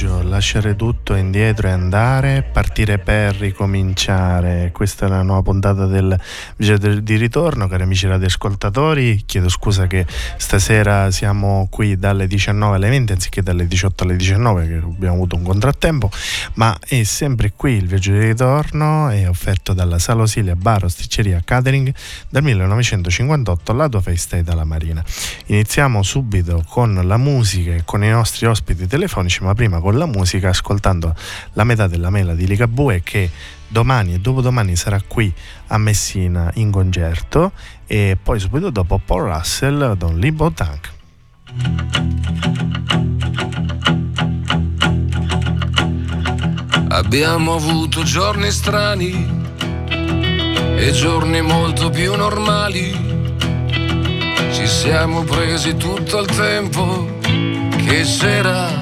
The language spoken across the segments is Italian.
lasciare tutto indietro e andare, partire per ricominciare. Questa è la nuova puntata del Viaggio di ritorno, cari amici radioascoltatori. Chiedo scusa che stasera siamo qui dalle 19 alle 20 anziché dalle 18 alle 19 che abbiamo avuto un contrattempo, ma è sempre qui il Viaggio di ritorno, è offerto dalla Sala Osilia Bar Osticceria Catering dal 1958 la tua festa è dalla Marina. Iniziamo subito con la musica e con i nostri ospiti telefonici ma prima con la musica, ascoltando la metà della mela di Ligabue che domani e dopodomani sarà qui a Messina in concerto e poi subito dopo Paul Russell Don Limbo Tank. Abbiamo avuto giorni strani e giorni molto più normali. Ci siamo presi tutto il tempo che c'era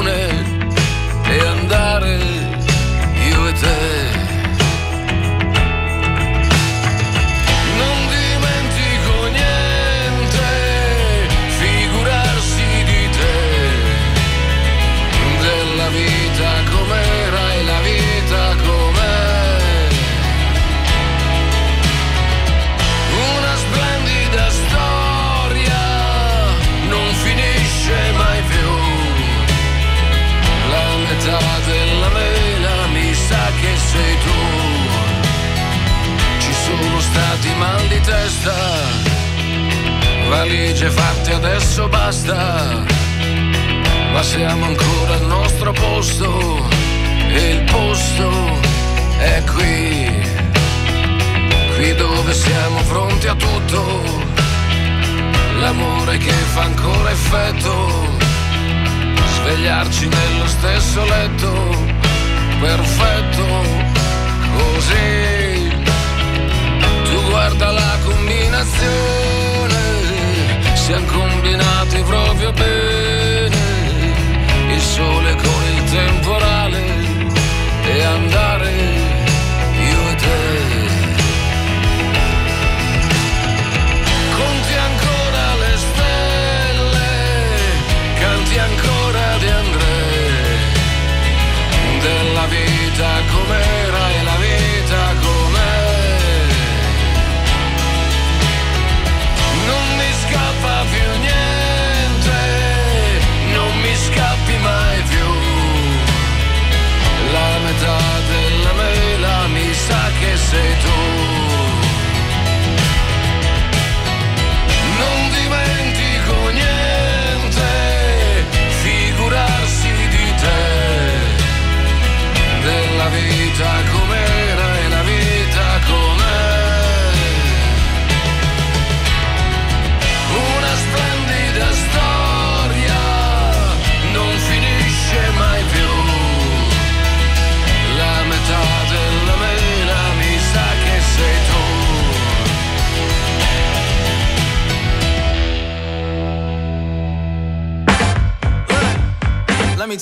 valigie fatte adesso basta, ma siamo ancora al nostro posto e il posto è qui, qui dove siamo pronti a tutto, l'amore che fa ancora effetto, svegliarci nello stesso letto, perfetto, così. Guarda la combinazione, siamo combinati proprio bene, il sole con il temporale e andare io e te. Conti ancora le stelle, canti ancora di Andrea, della vita com'era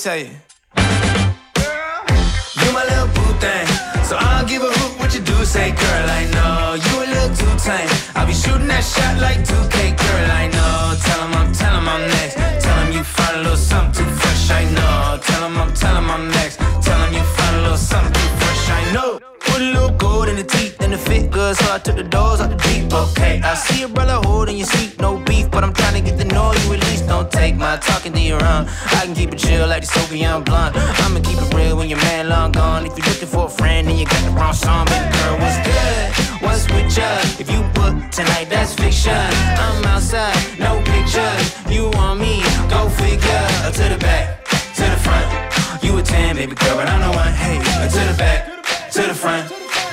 tell you. You my little boo thing. So I'll give a hoot what you do say, girl. I know you a little too tame. I'll be shooting that shot like 2K, girl. I know. Tell him I'm, tell him I'm next. Tell him you find a little something too fresh. I know. Tell him I'm, tell him I'm next. Good, so I took the doors out the deep. Okay, I see a brother holding your seat, no beef, but I'm trying to get to know you at least. Don't take my talking to your own. I can keep it chill like the Soviet blunt. I'ma keep it real when your man long gone. If you're looking for a friend and you got the wrong song, baby girl, what's good? What's with ya? If you book tonight, that's fiction. I'm outside, no pictures. You want me? Go figure. To the back, to the front You a tan, baby girl, but I'm the one. Hey, to the back, to the front.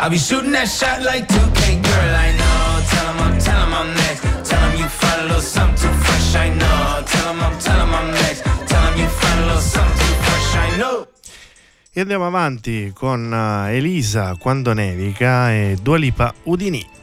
I'll be shooting that shot like 2K, girl, I know. Tell him I'm, tell him I'm next. Tell him you find a little something too fresh, I know. Tell him I'm, tell him I'm next. Tell him you find a little something too fresh, I know. E andiamo avanti con uh, Elisa quando nevica e Dualipa Udini.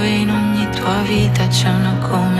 E in ogni tua vita c'è una come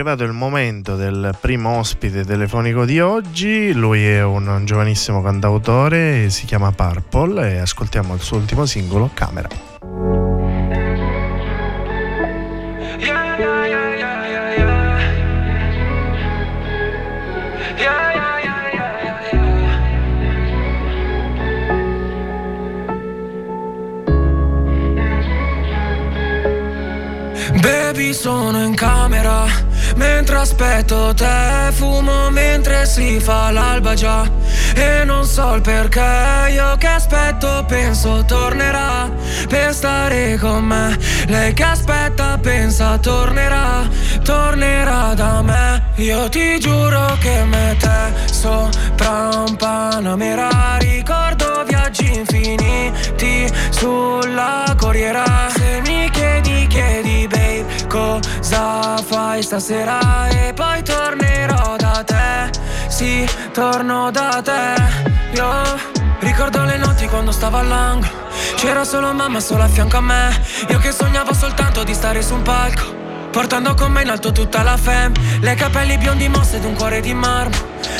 arrivato il momento del primo ospite telefonico di oggi. Lui è un giovanissimo cantautore, si chiama Purple e ascoltiamo il suo ultimo singolo, Camera. Baby sono in camera Mentre aspetto te fumo mentre si fa l'alba già. E non so il perché io che aspetto penso tornerà Per stare con me. Lei che aspetta pensa tornerà Tornerà da me. Io ti giuro che me te sopra un Panamera Ricordo viaggi infiniti sulla corriera. Se mi chiedi chiedi babe cosa fai stasera? E poi tornerò da te. Sì, torno da te. Io ricordo le notti quando stavo all'angolo. C'era solo mamma sola a fianco a me. Io che sognavo soltanto di stare su un palco Portando con me in alto tutta la fam. Le capelli biondi mosse ed un cuore di marmo.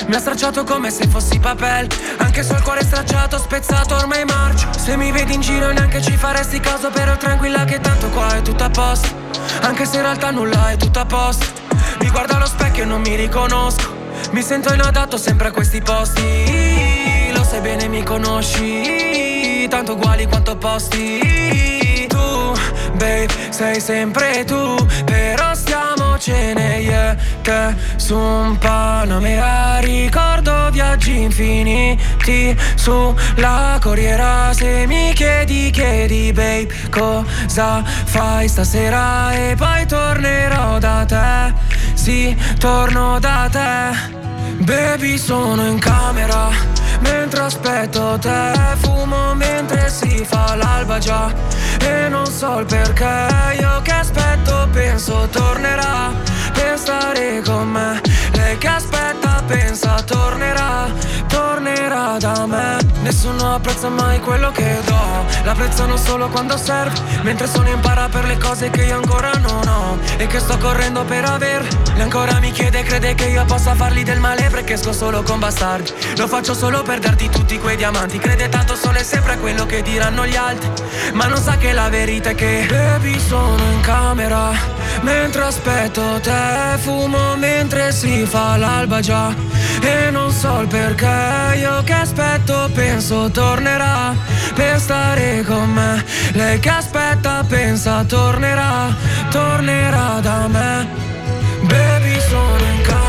Mi ha stracciato come se fossi papel. Anche sul cuore stracciato, spezzato, ormai marcio. Se mi vedi in giro neanche ci faresti caso. Però tranquilla che tanto qua è tutto a posto. Anche se in realtà nulla è tutto a posto. Mi guardo allo specchio e non mi riconosco. Mi sento inadatto sempre a questi posti. Lo sai bene mi conosci. Tanto uguali quanto posti babe, sei sempre tu Però stiamo cene io te su un Panamera Ricordo viaggi infiniti sulla corriera. Se mi chiedi, chiedi babe cosa fai stasera? E poi tornerò da te, sì, torno da te. Baby sono in camera Mentre aspetto te fumo mentre si fa l'alba già. E non so il perché io che aspetto penso tornerà Per stare con me Lei che aspetta pensa tornerà Tornerà da me. Nessuno apprezza mai quello che do. L'apprezzano solo quando serve Mentre sono in para per le cose che io ancora non ho. E che sto correndo per aver. Lei ancora mi chiede crede che io possa fargli del male Perché sto solo con bastardi. Lo faccio solo per darti tutti quei diamanti. Crede tanto solo e sempre a quello che diranno gli altri. Ma non sa che la verità è che Baby sono in camera Mentre aspetto te Fumo mentre si fa l'alba già. E non so il perché Io che aspetto penso tornerà Per stare con me. Lei che aspetta pensa tornerà Tornerà da me. Baby sono in camera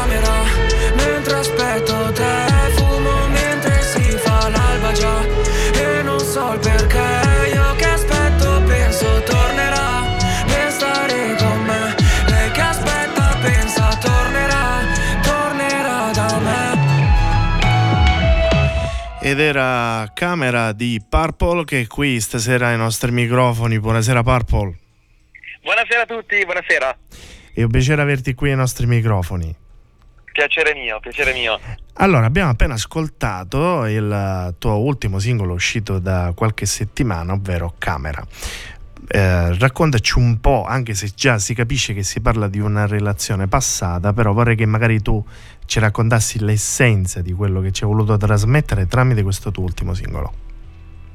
ed era Camera di Purple che è qui stasera ai nostri microfoni. Buonasera Purple. Buonasera a tutti, buonasera. È un piacere averti qui ai nostri microfoni. Piacere mio, piacere mio. Allora, abbiamo appena ascoltato il tuo ultimo singolo uscito da qualche settimana, ovvero Camera. Eh, raccontaci un po', anche se già si capisce che si parla di una relazione passata, però vorrei che magari tu ci raccontassi l'essenza di quello che ci hai voluto trasmettere tramite questo tuo ultimo singolo.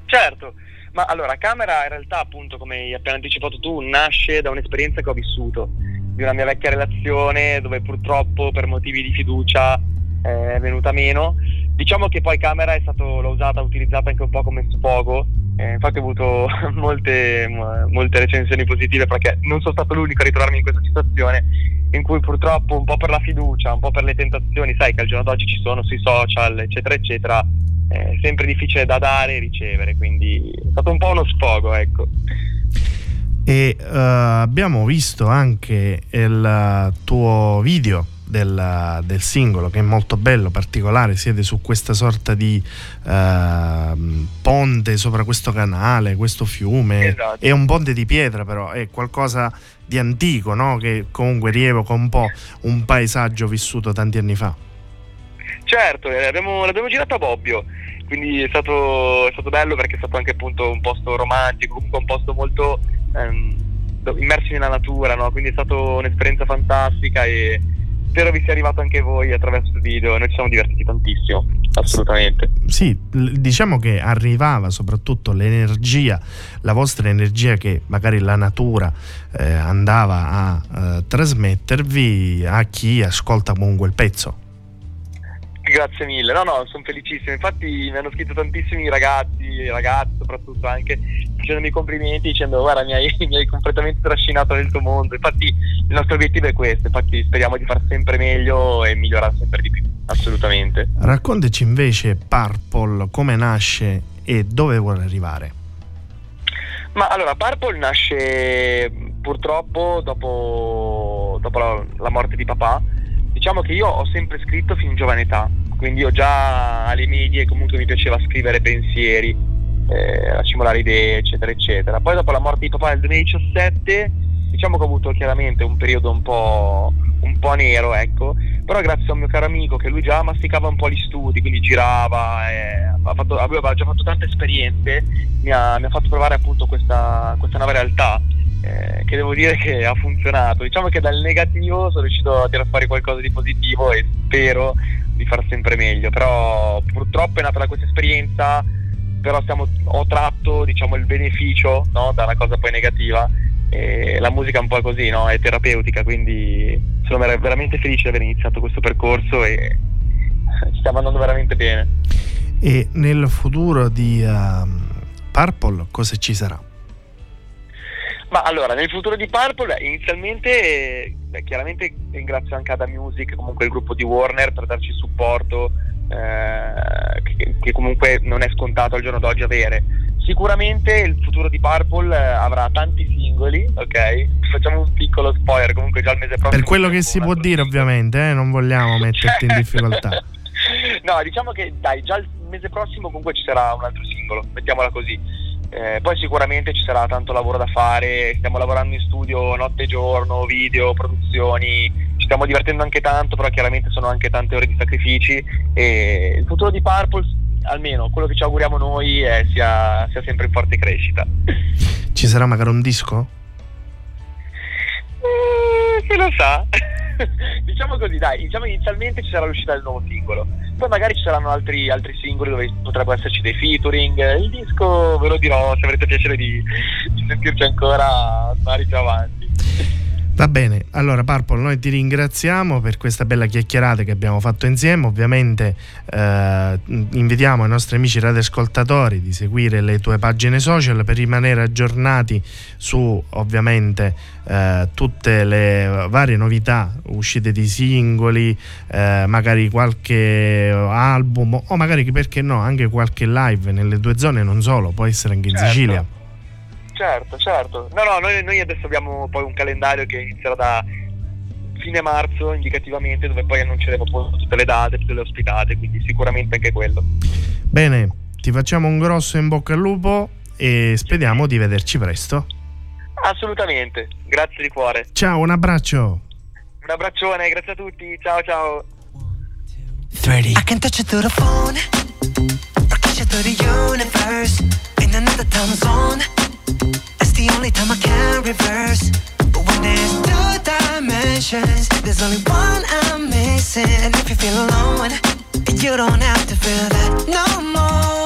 Certo, ma allora Camera in realtà appunto come hai appena anticipato tu nasce da un'esperienza che ho vissuto, di una mia vecchia relazione dove purtroppo per motivi di fiducia è venuta meno. Diciamo che poi Camera è stato, l'ho usata, utilizzata anche un po' come sfogo eh, infatti ho avuto molte, molte, recensioni positive perché non sono stato l'unico a ritrovarmi in questa situazione in cui purtroppo un po' per la fiducia, un po' per le tentazioni, sai che al giorno d'oggi ci sono sui social, eccetera, eccetera, è sempre difficile da dare e ricevere, quindi è stato un po' uno sfogo, ecco. E uh, abbiamo visto anche il tuo video del, del, singolo che è molto bello, particolare, siete su questa sorta di uh, ponte sopra questo canale, questo fiume, esatto. è un ponte di pietra però, è qualcosa di antico, no? che comunque rievoca un po' un paesaggio vissuto tanti anni fa. Certo, eh, l'abbiamo, l'abbiamo girato a Bobbio, quindi è stato, è stato, bello perché è stato anche appunto un posto romantico, comunque un posto molto ehm, immersi nella natura, no? quindi è stata un'esperienza fantastica e spero vi sia arrivato anche voi attraverso il video, noi ci siamo divertiti tantissimo, assolutamente. Sì, diciamo che arrivava soprattutto l'energia, la vostra energia che magari la natura eh, andava a eh, trasmettervi a chi ascolta comunque il pezzo. Grazie mille, no no, sono felicissimo, infatti mi hanno scritto tantissimi ragazzi, ragazzi soprattutto anche, facendomi complimenti dicendo guarda mi hai, mi hai, completamente trascinato nel tuo mondo, infatti il nostro obiettivo è questo, infatti speriamo di far sempre meglio e migliorare sempre di più, assolutamente. Raccontaci invece Purple, come nasce e dove vuole arrivare? Ma allora, Purple nasce purtroppo dopo, dopo la, la morte di papà, diciamo che io ho sempre scritto fin in giovane età, quindi io già alle medie comunque mi piaceva scrivere pensieri, eh, accumulare idee, eccetera, eccetera. Poi dopo la morte di papà nel 2017, diciamo che ho avuto chiaramente un periodo un po', un po' nero, ecco, però grazie a un mio caro amico che lui già masticava un po' gli studi, quindi girava, eh, aveva già fatto tante esperienze, mi ha, mi ha fatto provare appunto questa, questa nuova realtà eh, che devo dire che ha funzionato. Diciamo che dal negativo sono riuscito a tirare fuori qualcosa di positivo e spero di far sempre meglio. Però purtroppo è nata da questa esperienza, però stiamo, ho tratto diciamo, il beneficio no, da una cosa poi negativa. E la musica è un po' così, no? è terapeutica, quindi sono veramente felice di aver iniziato questo percorso e ci stiamo andando veramente bene. E nel futuro di uh, Purple cosa ci sarà? Ma allora, nel futuro di Purple, inizialmente, beh, chiaramente ringrazio anche Ada Music, comunque il gruppo di Warner, per darci supporto eh, che, che, comunque non è scontato al giorno d'oggi avere. Sicuramente il futuro di Purple eh, avrà tanti singoli, ok? Facciamo un piccolo spoiler, comunque già il mese prossimo. Per quello che si può dire, singolo. ovviamente, eh? non vogliamo metterti in difficoltà. no, diciamo che dai, già il mese prossimo comunque ci sarà un altro singolo, mettiamola così eh, poi sicuramente ci sarà tanto lavoro da fare, stiamo lavorando in studio notte e giorno, video, produzioni, ci stiamo divertendo anche tanto, però chiaramente sono anche tante ore di sacrifici e il futuro di Purple, almeno quello che ci auguriamo noi, è sia, sia sempre in forte crescita. Ci sarà magari un disco? Eh, chi lo sa? diciamo così, dai, diciamo inizialmente ci sarà l'uscita del nuovo singolo, poi magari ci saranno altri, altri singoli dove potrebbero esserci dei featuring, il disco ve lo dirò se avrete piacere di, di sentirci ancora andare più avanti. Va bene, allora Purple noi ti ringraziamo per questa bella chiacchierata che abbiamo fatto insieme, ovviamente eh, invitiamo i nostri amici radioascoltatori di seguire le tue pagine social per rimanere aggiornati su ovviamente eh, tutte le varie novità, uscite di singoli, eh, magari qualche album o magari perché no anche qualche live nelle due zone, non solo, può essere anche in certo. Sicilia. Certo, certo. No, no, noi, noi adesso abbiamo poi un calendario che inizierà da fine marzo indicativamente dove poi annunceremo tutte le date, tutte le ospitate, quindi sicuramente anche quello. Bene, ti facciamo un grosso in bocca al lupo e speriamo di vederci presto. Assolutamente, grazie di cuore. Ciao, un abbraccio. Un abbraccione, grazie a tutti, ciao ciao. 3D. I can touch it through the phone, or catch it through the universe. In another time zone, that's the only time I can reverse. But when there's two dimensions, there's only one I'm missing. And if you feel alone, you don't have to feel that no more.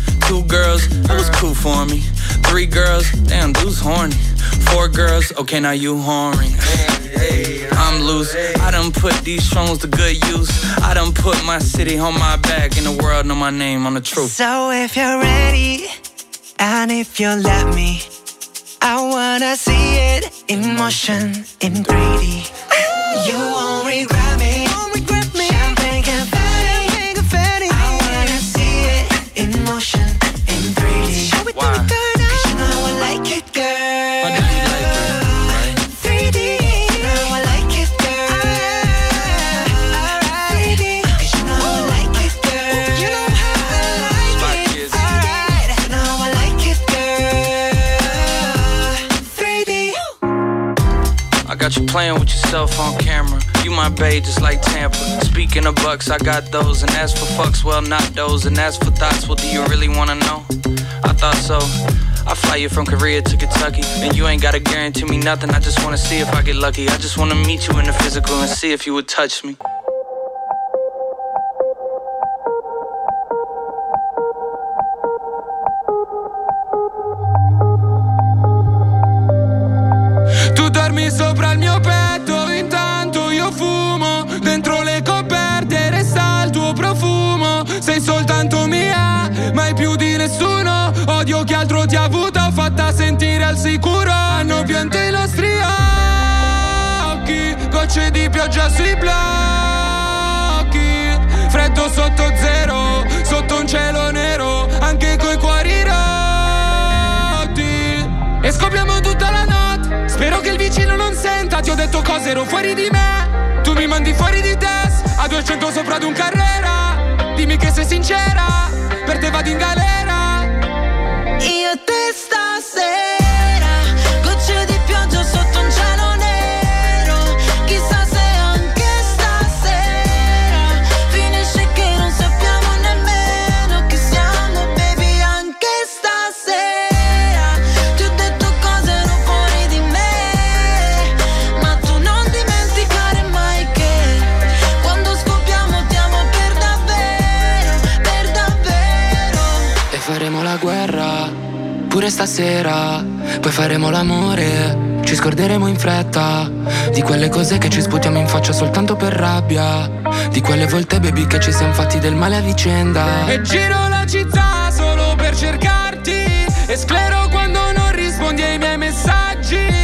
Two girls, that was cool for me. Three girls, damn, dude's horny. Four girls, okay, now you horny. I'm loose. I done put these songs to good use. I done put my city on my back, and the world know my name on the truth. So if you're ready, and if you let me, I wanna see it in motion in 3D. Yourself on camera. You my babe, just like Tampa. Speaking of bucks, I got those. And as for fucks, well, not those. And as for thoughts, well, do you really wanna know? I thought so. I fly you from Korea to Kentucky. And you ain't gotta guarantee me nothing. I just wanna see if I get lucky. I just wanna meet you in the physical and see if you would touch me. Pioggia sui blocchi. Freddo sotto zero, sotto un cielo nero, anche coi cuori rotti. E scopriamo tutta la notte Spero che il vicino non senta Ti ho detto cose, ero fuori di me Tu mi mandi fuori di test A 200 sopra ad un carrera Dimmi che sei sincera Per te vado in galera stasera. Poi faremo l'amore Ci scorderemo in fretta. Di quelle cose che ci sputiamo in faccia soltanto per rabbia. Di quelle volte baby che ci siamo fatti del male a vicenda. E giro la città solo per cercarti. E sclero quando non rispondi ai miei messaggi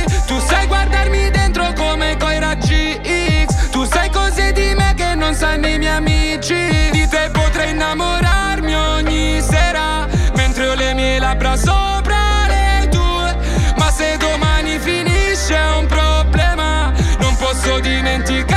романтика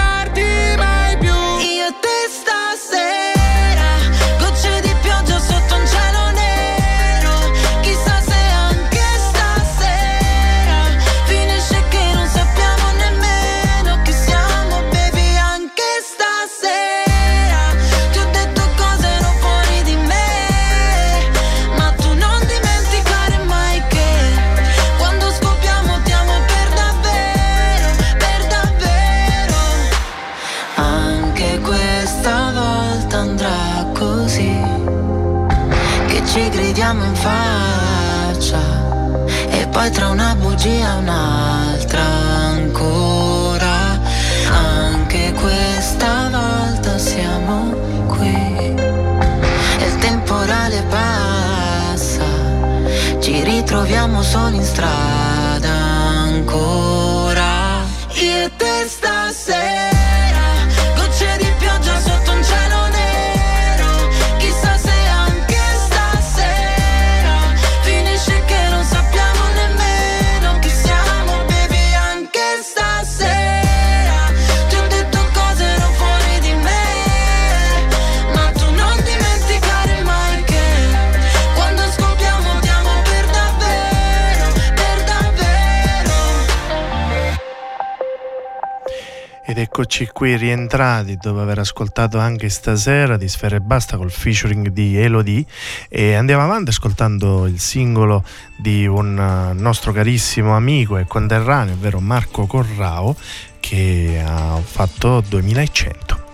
eccoci qui rientrati dopo aver ascoltato anche stasera di Sfera e Basta col featuring di Elodie e andiamo avanti ascoltando il singolo di un eh, nostro carissimo amico e conterraneo, ovvero Marco Corrao, che ha fatto 2100.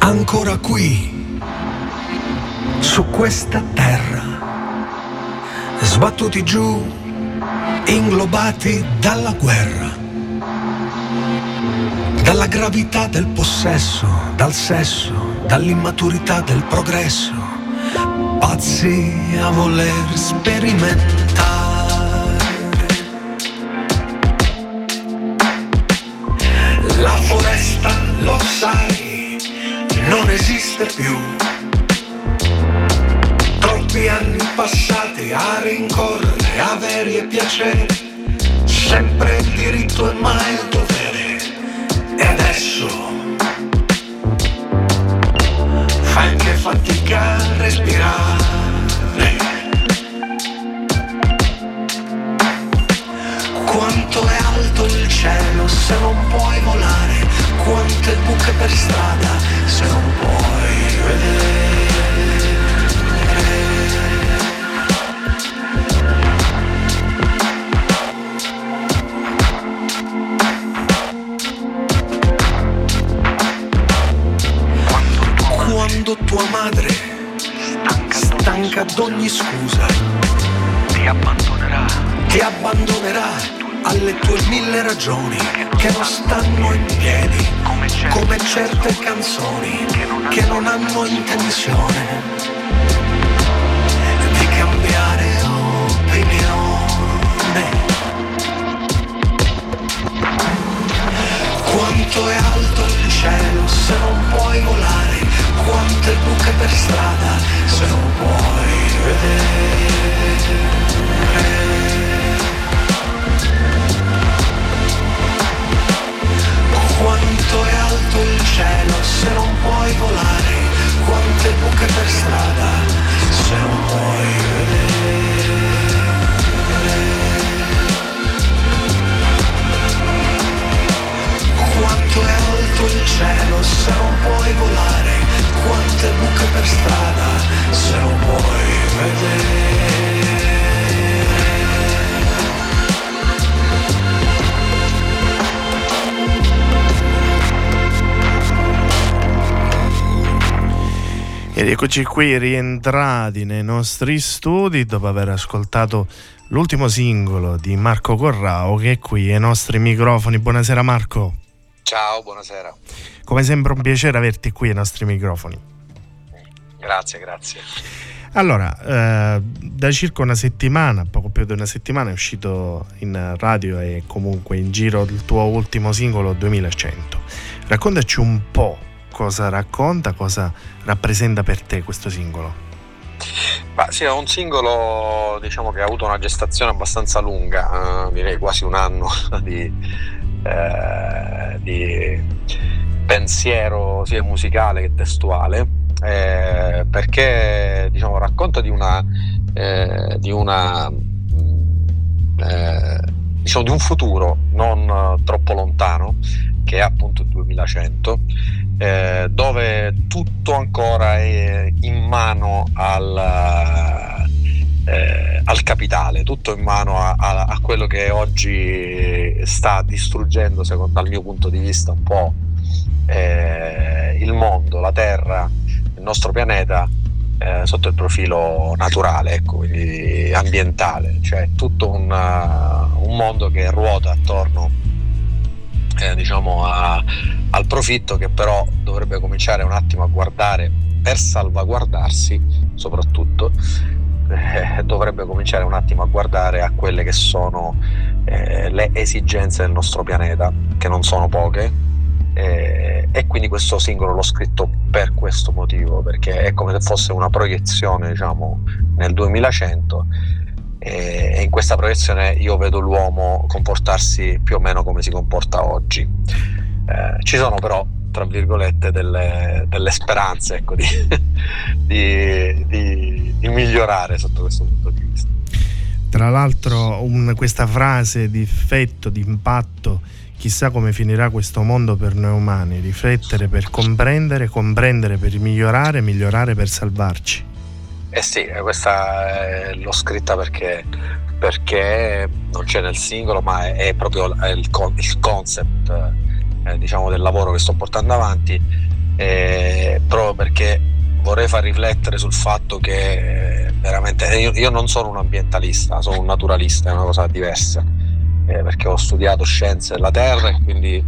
ancora qui, su questa terra, sbattuti giù, inglobati dalla guerra, dalla gravità del possesso, dal sesso, dall'immaturità del progresso, pazzi a voler sperimentare. La foresta, lo sai, non esiste più. Troppi anni passati a rincorrere averi e piaceri, sempre il diritto e mai il dovere. E adesso fai anche fatica a respirare. Quanto è alto il cielo se non puoi volare? Mille ragioni che non stanno in piedi, come certe canzoni che non hanno intenzione di cambiare opinione. Quanto è alto il cielo se non puoi volare? Quante buche per strada se non puoi vedere? Per strada se non puoi vedere? Quanto è alto il cielo se non puoi volare? Quante buche per strada se non puoi vedere? Ed eccoci qui rientrati nei nostri studi dopo aver ascoltato l'ultimo singolo di Marco Corrao che è qui ai nostri microfoni. Buonasera Marco, Ciao, buonasera. come sempre un piacere averti qui ai nostri microfoni. Grazie, grazie. Allora, eh, da circa una settimana, poco più di una settimana, è uscito in radio e comunque in giro il tuo ultimo singolo 2100. Raccontaci un po' cosa racconta, cosa rappresenta per te questo singolo. Ma sì, è un singolo diciamo che ha avuto una gestazione abbastanza lunga, eh, direi quasi un anno di, eh, di pensiero sia musicale che testuale, eh, perché diciamo, racconta di una, eh, di, una eh, diciamo, di un futuro non troppo lontano, che è appunto il 2100, eh, dove tutto ancora è in mano al, eh, al capitale, tutto in mano a, a, a, quello che oggi sta distruggendo, secondo, dal mio punto di vista, un po' eh, il mondo, la Terra, il nostro pianeta eh, sotto il profilo naturale, ecco, quindi ambientale, cioè tutto un, uh, un mondo che ruota attorno eh, diciamo a, al profitto che però dovrebbe cominciare un attimo a guardare per salvaguardarsi soprattutto eh, dovrebbe cominciare un attimo a guardare a quelle che sono eh, le esigenze del nostro pianeta che non sono poche eh, e quindi questo singolo l'ho scritto per questo motivo perché è come se fosse una proiezione diciamo nel 2100 e in questa proiezione io vedo l'uomo comportarsi più o meno come si comporta oggi. Eh, ci sono però, tra virgolette, delle, delle speranze ecco, di, di, di, di, migliorare sotto questo punto di vista. Tra l'altro un, questa frase di effetto, di impatto, chissà come finirà questo mondo per noi umani, riflettere per comprendere, comprendere per migliorare, migliorare per salvarci. Eh sì, eh, questa eh, l'ho scritta perché, perché, non c'è nel singolo, ma è, proprio il, il concept eh, diciamo, del lavoro che sto portando avanti, eh, proprio perché vorrei far riflettere sul fatto che veramente io, io, non sono un ambientalista, sono un naturalista, è una cosa diversa, eh, perché ho studiato scienze della Terra e quindi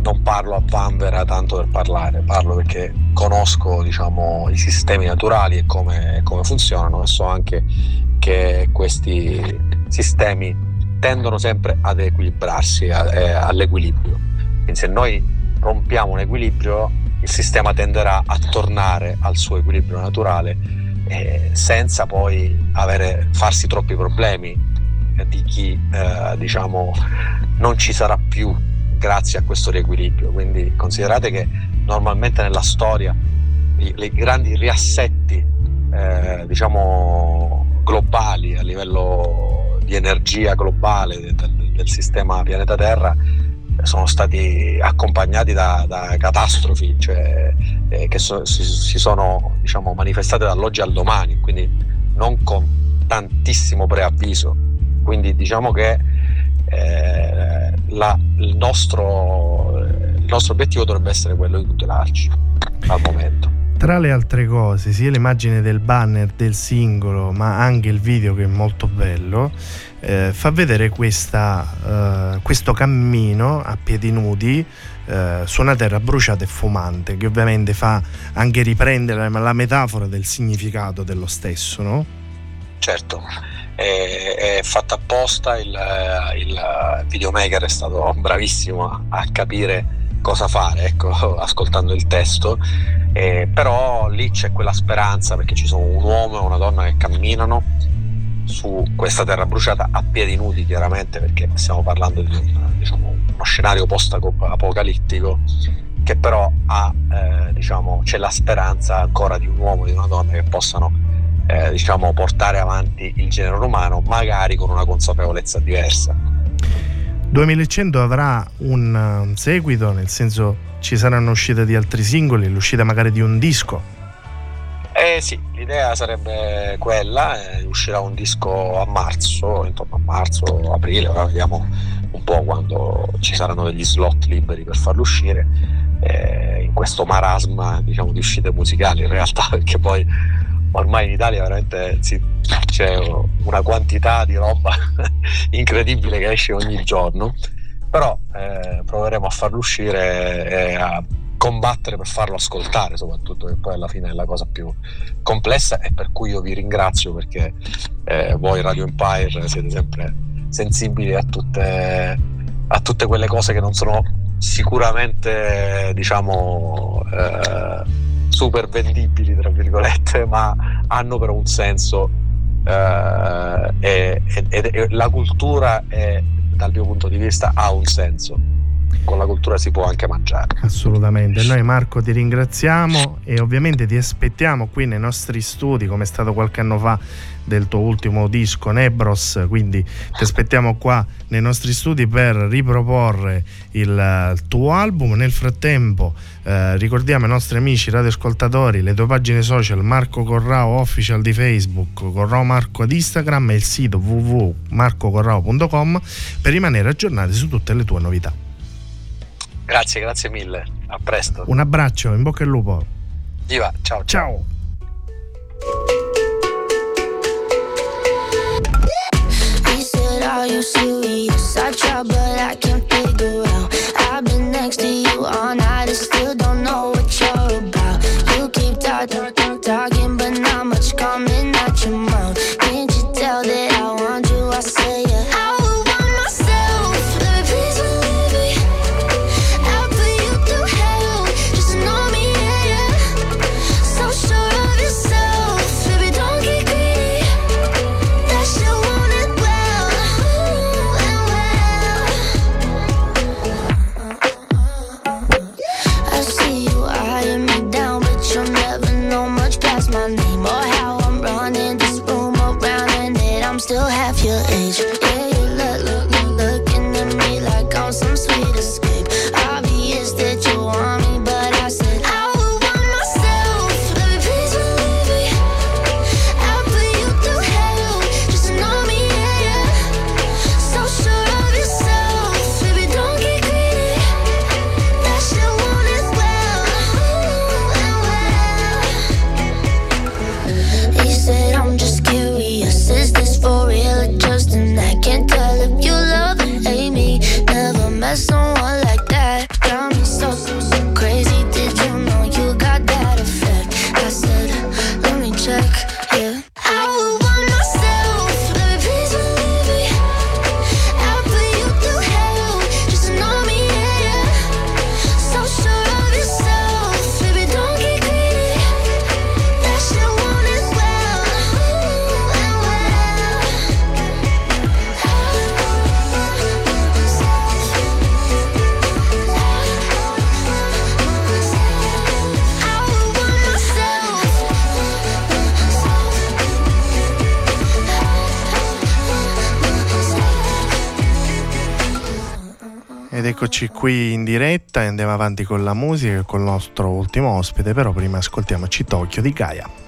non parlo a vanvera tanto per parlare, parlo perché conosco diciamo, i sistemi naturali e come, come funzionano e so anche che questi sistemi tendono sempre ad equilibrarsi, a, eh, all'equilibrio. Quindi se noi rompiamo un equilibrio, il sistema tenderà a tornare al suo equilibrio naturale eh, senza poi avere, farsi troppi problemi eh, di chi eh, diciamo non ci sarà più grazie a questo riequilibrio. Quindi considerate che normalmente nella storia i, grandi riassetti eh, diciamo globali a livello di energia globale del, del sistema pianeta Terra sono stati accompagnati da, da catastrofi cioè, eh, che so, si, si, sono diciamo, manifestate dall'oggi al domani, quindi non con tantissimo preavviso. Quindi diciamo che eh, la, il, nostro, il nostro obiettivo dovrebbe essere quello di tutelarci al momento. Tra le altre cose, sia l'immagine del banner del singolo, ma anche il video che è molto bello, eh, fa vedere questa, eh, questo cammino a piedi nudi eh, su una terra bruciata e fumante, che ovviamente fa anche riprendere la metafora del significato dello stesso, no? Certo è, è fatta apposta, il, il, videomaker è stato bravissimo a, capire cosa fare, ecco, ascoltando il testo, eh, però lì c'è quella speranza perché ci sono un uomo e una donna che camminano su questa terra bruciata a piedi nudi chiaramente perché stiamo parlando di un, diciamo, uno scenario post-apocalittico che però ha, eh, diciamo, c'è la speranza ancora di un uomo e di una donna che possano eh, diciamo, portare avanti il genere umano, magari con una consapevolezza diversa. 2100 avrà un seguito, nel senso ci saranno uscite di altri singoli, l'uscita magari di un disco? Eh sì, l'idea sarebbe quella, eh, uscirà un disco a marzo, intorno a marzo, aprile, ora vediamo un po' quando ci saranno degli slot liberi per farlo uscire, eh, in questo marasma diciamo, di uscite musicali in realtà, perché poi ormai in Italia veramente sì, c'è una quantità di roba incredibile che esce ogni giorno, però eh, proveremo a farlo uscire e a combattere per farlo ascoltare soprattutto che poi alla fine è la cosa più complessa e per cui io vi ringrazio perché eh, voi Radio Empire siete sempre sensibili a tutte, a tutte quelle cose che non sono sicuramente diciamo eh, super vendibili, tra virgolette, ma hanno però un senso eh, e, e, e, la cultura è dal mio punto di vista ha un senso con la cultura si può anche mangiare. Assolutamente, noi Marco ti ringraziamo e ovviamente ti aspettiamo qui nei nostri studi come è stato qualche anno fa del tuo ultimo disco Nebros, quindi ti aspettiamo qua nei nostri studi per riproporre il, il tuo album. Nel frattempo eh, ricordiamo ai nostri amici radioascoltatori le tue pagine social Marco Corrao official di Facebook, Corrao Marco ad Instagram e il sito www.marcocorrao.com per rimanere aggiornati su tutte le tue novità. Grazie, grazie mille. A presto. Un abbraccio, in bocca al lupo. Viva, ciao. Ciao. Are you serious? I try, but I can't figure out. I've been next to you all night and still Eccoci qui in diretta e andiamo avanti con la musica e con il nostro ultimo ospite, però prima ascoltiamoci Tokyo di Gaia.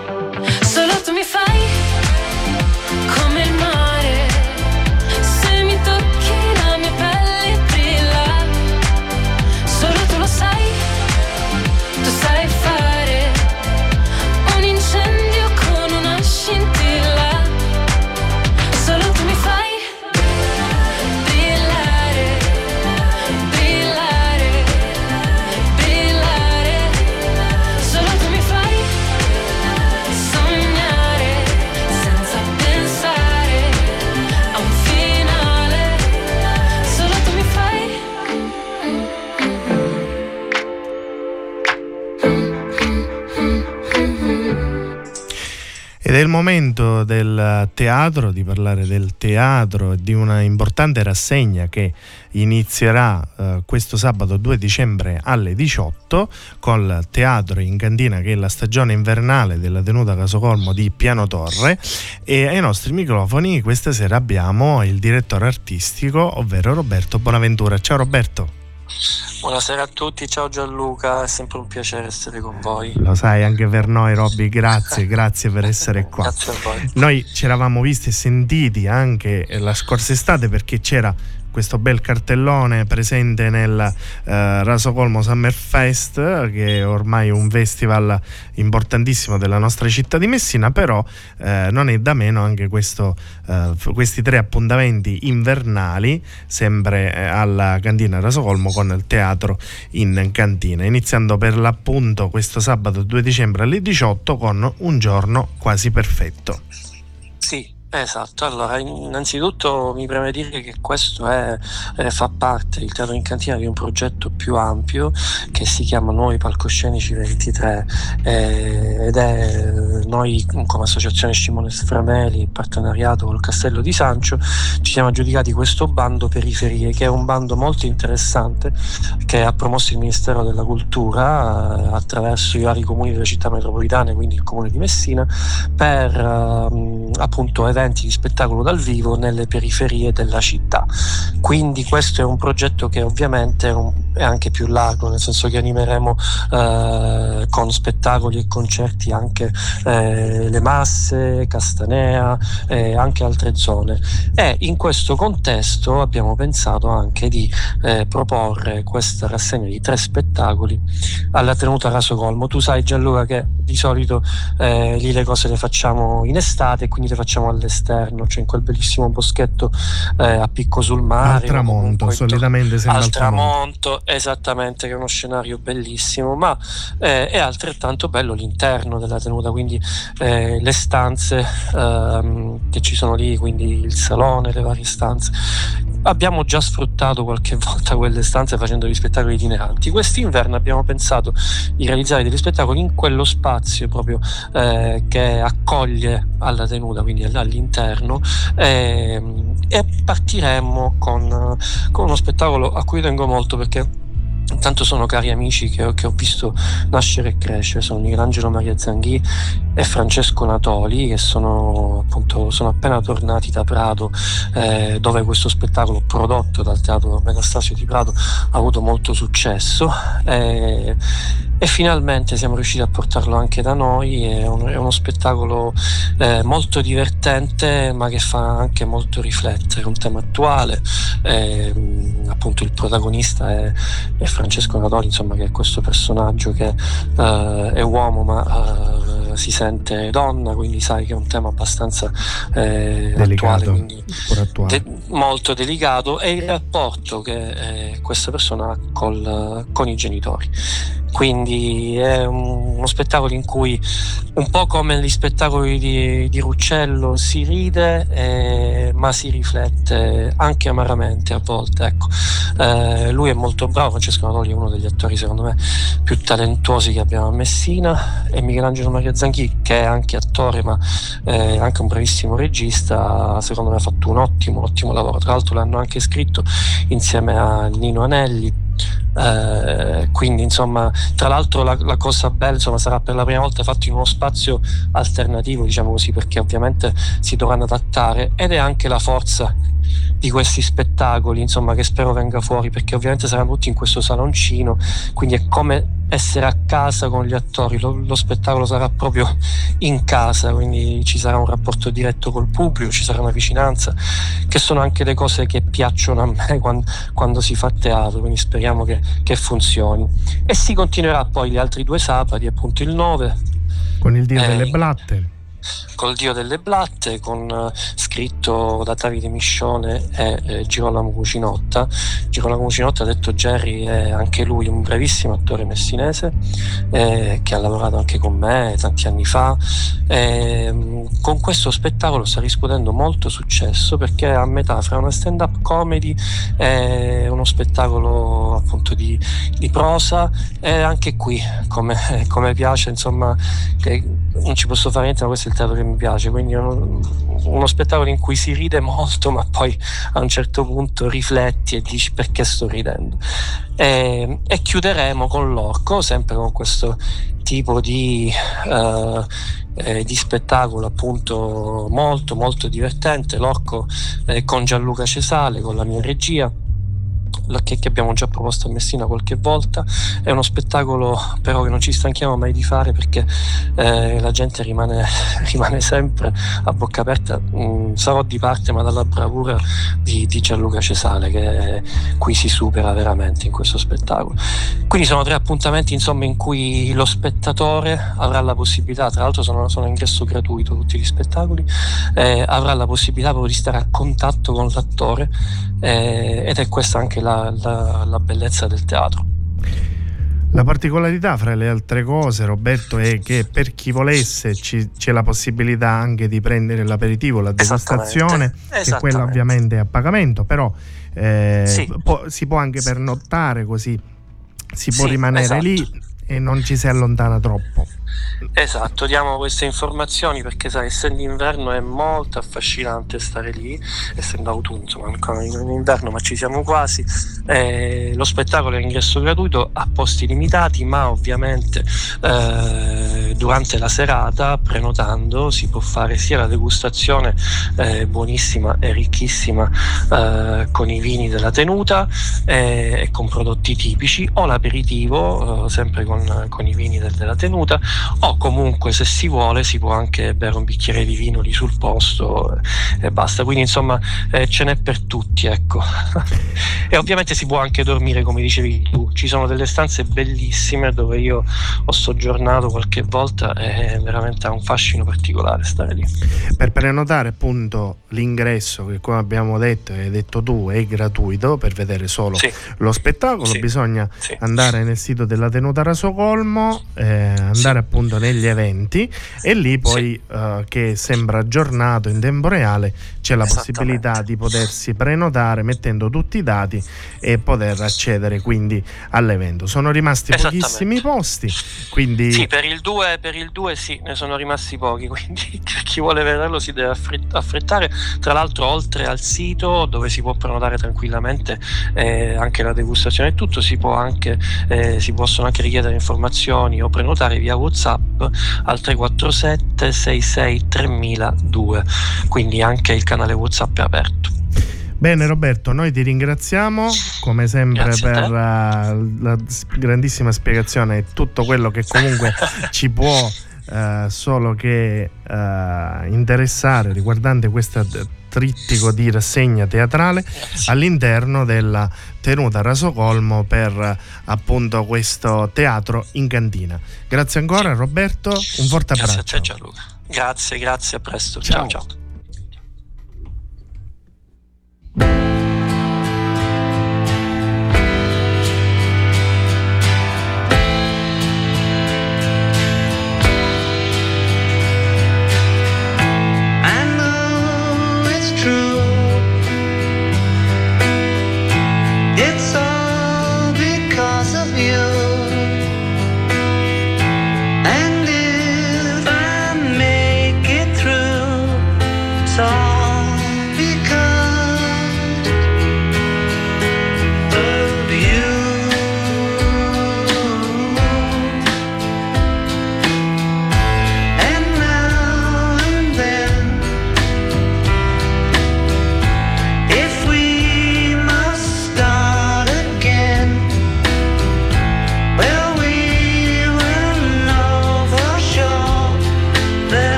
Momento del teatro, di parlare del teatro e di una importante rassegna che inizierà eh, questo sabato 2 dicembre alle 18 col teatro in cantina che è la stagione invernale della tenuta Casocolmo di Piano Torre e ai nostri microfoni questa sera abbiamo il direttore artistico ovvero Roberto Bonaventura. Ciao Roberto. Buonasera a tutti, ciao Gianluca, è sempre un piacere essere con voi. Lo sai, anche per noi Robby, grazie, grazie per essere qua. Grazie a voi. Noi ci eravamo visti e sentiti anche la scorsa estate perché c'era questo bel cartellone presente nel eh, Rasocolmo Summer Fest che è ormai un festival importantissimo della nostra città di Messina però eh, non è da meno anche questo, eh, questi tre appuntamenti invernali sempre eh, alla cantina Rasocolmo con il teatro in cantina iniziando per l'appunto questo sabato 2 dicembre alle 18 con un giorno quasi perfetto Esatto, allora innanzitutto mi preme dire che questo è, eh, fa parte, il Teatro in Cantina, di un progetto più ampio che si chiama Nuovi Palcoscenici 23 eh, ed è noi come Associazione Simone Sframeli, in partenariato col Castello di Sancio, ci siamo aggiudicati questo bando Periferie che è un bando molto interessante che ha promosso il Ministero della Cultura eh, attraverso i vari comuni delle città metropolitane, quindi il comune di Messina, per eh, appunto eventi eventi di spettacolo dal vivo nelle periferie della città. Quindi questo è un progetto che ovviamente è, anche più largo, nel senso che animeremo eh, con spettacoli e concerti anche eh, le masse, Castanea e anche altre zone. E in questo contesto abbiamo pensato anche di eh, proporre questa rassegna di tre spettacoli alla tenuta Raso Colmo. Tu sai Gianluca che di solito eh, lì le cose le facciamo in estate e quindi le facciamo all'estate all'esterno, cioè in quel bellissimo boschetto eh, a picco sul mare. Al tramonto, solitamente sembra al tramonto, esattamente, che è uno scenario bellissimo, ma eh, è altrettanto bello l'interno della tenuta, quindi eh, le stanze ehm, che ci sono lì, quindi il salone, le varie stanze. Abbiamo già sfruttato qualche volta quelle stanze facendo gli spettacoli itineranti. Quest'inverno abbiamo pensato di realizzare degli spettacoli in quello spazio proprio eh, che accoglie alla tenuta, quindi all'interno all'interno e, ehm, e partiremo con, con uno spettacolo a cui tengo molto perché Intanto sono cari amici che, che, ho visto nascere e crescere, sono Michelangelo Maria Zanghi e Francesco Natoli che sono, appunto, sono appena tornati da Prato eh, dove questo spettacolo prodotto dal teatro Metastasio di Prato ha avuto molto successo. Eh, e finalmente siamo riusciti a portarlo anche da noi, è, un, è uno spettacolo eh, molto divertente ma che fa anche molto riflettere, un tema attuale, eh, appunto il protagonista è, è, Francesco Natoli, insomma che è questo personaggio che eh, è uomo ma eh, si sente donna, quindi sai che è un tema abbastanza eh, attuale, quindi attuale. De- molto delicato e il rapporto che eh, questa persona ha col, con i genitori quindi è uno spettacolo in cui un po' come gli spettacoli di, di Ruccello si ride eh, ma si riflette anche amaramente a volte ecco. eh, lui è molto bravo Francesco Natoli è uno degli attori secondo me più talentuosi che abbiamo a Messina. E Michelangelo Maria Zanchi che è anche attore ma è anche un bravissimo regista secondo me ha fatto un ottimo ottimo lavoro. Tra l'altro l'hanno anche scritto insieme a Nino Anelli eh, quindi insomma tra l'altro la, la, cosa bella insomma, sarà per la prima volta fatto in uno spazio alternativo diciamo così perché ovviamente si dovranno adattare ed è anche la forza di questi spettacoli insomma che spero venga fuori perché ovviamente saranno tutti in questo saloncino quindi è come essere a casa con gli attori, lo, lo, spettacolo sarà proprio in casa, quindi ci sarà un rapporto diretto col pubblico, ci sarà una vicinanza, che sono anche le cose che piacciono a me quando, quando si fa teatro, quindi speriamo che, che, funzioni. E si continuerà poi gli altri due sabati, appunto il 9. Con il Dio eh, delle Blatte col Dio delle Blatte, con, uh, scritto da Davide Miscione e eh, Girolamo Cucinotta. Girolamo Cucinotta, detto Jerry, è anche lui un bravissimo attore messinese eh, che ha lavorato anche con me tanti anni fa. Eh, con questo spettacolo sta riscuotendo molto successo perché è a metà fra una stand-up comedy e uno spettacolo appunto di, di prosa e anche qui, come, come piace, insomma, non ci posso fare niente, ma questo è teatro che mi piace, quindi uno, uno spettacolo in cui si ride molto, ma poi a un certo punto rifletti e dici perché sto ridendo. E, e chiuderemo con l'orco, sempre con questo tipo di, uh, eh, di spettacolo appunto molto molto divertente, l'orco eh, con Gianluca Cesale, con la mia regia che, che, abbiamo già proposto a Messina qualche volta. È uno spettacolo però che non ci stanchiamo mai di fare perché eh, la gente rimane, rimane, sempre a bocca aperta. Mm, sarò di parte, ma dalla bravura di, di Gianluca Cesale, che qui si supera veramente in questo spettacolo. Quindi sono tre appuntamenti insomma, in cui lo spettatore avrà la possibilità, tra l'altro sono, sono ingresso gratuito tutti gli spettacoli, eh, avrà la possibilità proprio di stare a contatto con l'attore eh, ed è questa anche la la, la, bellezza del teatro. La particolarità fra le altre cose, Roberto, è che per chi volesse ci, c'è la possibilità anche di prendere l'aperitivo, la degustazione, che quella ovviamente è a pagamento, però eh, sì. può, si può anche pernottare così, si può sì, rimanere esatto. lì e non ci si allontana troppo. Esatto, diamo queste informazioni perché sai, essendo inverno è molto affascinante stare lì, essendo autunno, insomma, ancora in inverno, ma ci siamo quasi. Eh, lo spettacolo è ingresso gratuito a posti limitati, ma ovviamente eh, durante la serata, prenotando, si può fare sia la degustazione eh, buonissima e ricchissima eh, con i vini della tenuta eh, e con prodotti tipici, o l'aperitivo, eh, sempre con, con, i vini del, della tenuta o comunque se si vuole si può anche bere un bicchiere di vino lì sul posto e basta quindi insomma eh, ce n'è per tutti ecco e ovviamente si può anche dormire come dicevi tu ci sono delle stanze bellissime dove io ho soggiornato qualche volta e veramente ha un fascino particolare stare lì per prenotare appunto l'ingresso che come abbiamo detto e hai detto tu è gratuito per vedere solo sì. lo spettacolo sì. bisogna sì. andare nel sito della tenuta Rasocolmo eh, andare appunto negli eventi e lì poi sì. uh, che sembra aggiornato in tempo reale c'è la possibilità di potersi prenotare mettendo tutti i dati e poter accedere quindi all'evento. Sono rimasti pochissimi posti, quindi... Sì, per il 2 per il 2 sì, ne sono rimasti pochi, quindi chi vuole vederlo si deve affrettare. Tra l'altro oltre al sito dove si può prenotare tranquillamente eh, anche la degustazione e tutto, si, può anche, eh, si possono anche richiedere informazioni o prenotare via WhatsApp WhatsApp al 347 66 3002, quindi anche il canale WhatsApp è aperto. Bene Roberto, noi ti ringraziamo come sempre Grazie per uh, la grandissima spiegazione e tutto quello che comunque ci può uh, solo che uh, interessare riguardante questa trittico di rassegna teatrale all'interno della tenuta Rasocolmo per appunto questo teatro in cantina. Grazie ancora Roberto, un forte abbraccio. Grazie a te Gianluca. Grazie, grazie, a presto. ciao. ciao. ciao.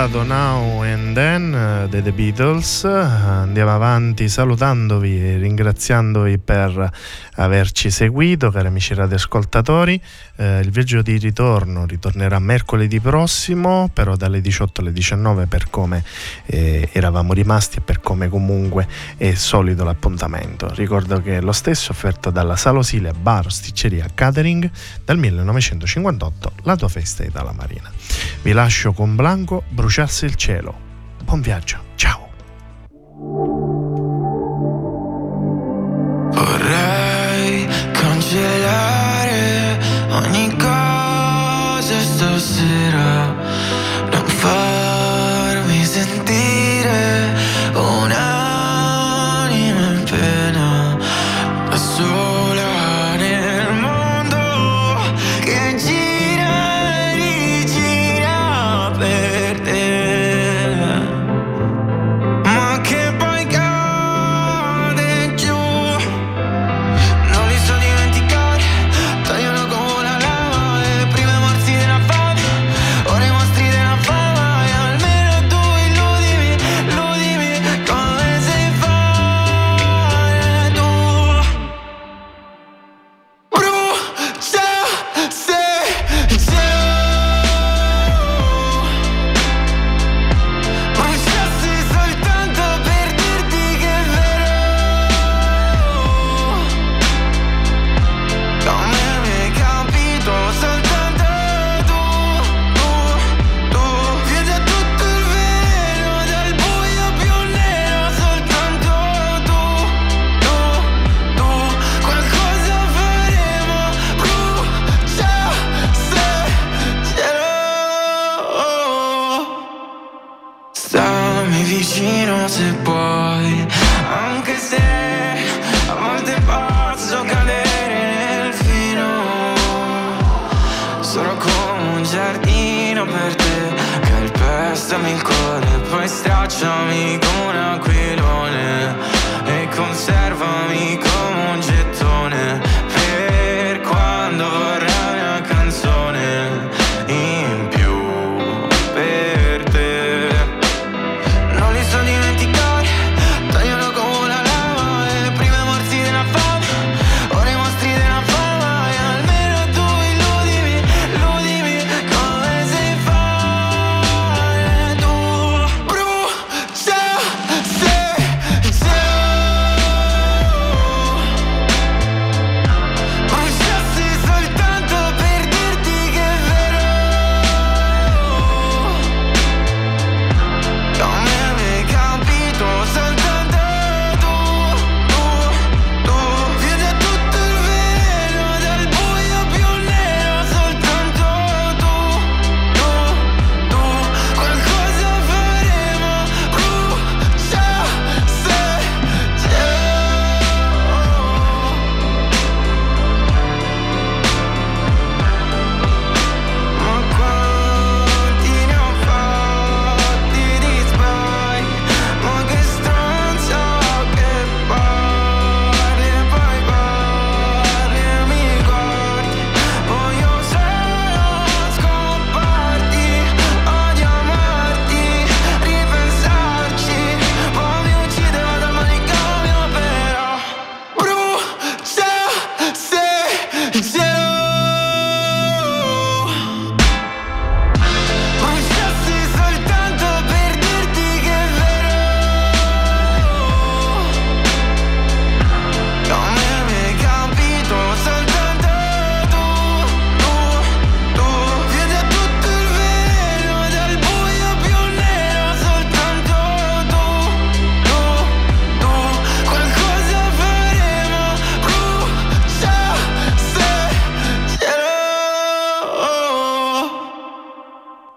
Ascoltato Now and Then uh, dei The Beatles. Andiamo avanti salutandovi e ringraziandovi per averci seguito, cari amici radioascoltatori. Eh, il viaggio di ritorno ritornerà mercoledì prossimo, però dalle 18 alle 19 per come eh, eravamo rimasti e per come comunque è solito l'appuntamento. Ricordo che è lo stesso offerto dalla Salosilia Bar Sticceria Catering dal 1958, la tua festa Itala Marina. Vi lascio con Blanco bruciarsi il cielo. Buon viaggio! Vorrei cancellare ogni cosa stasera,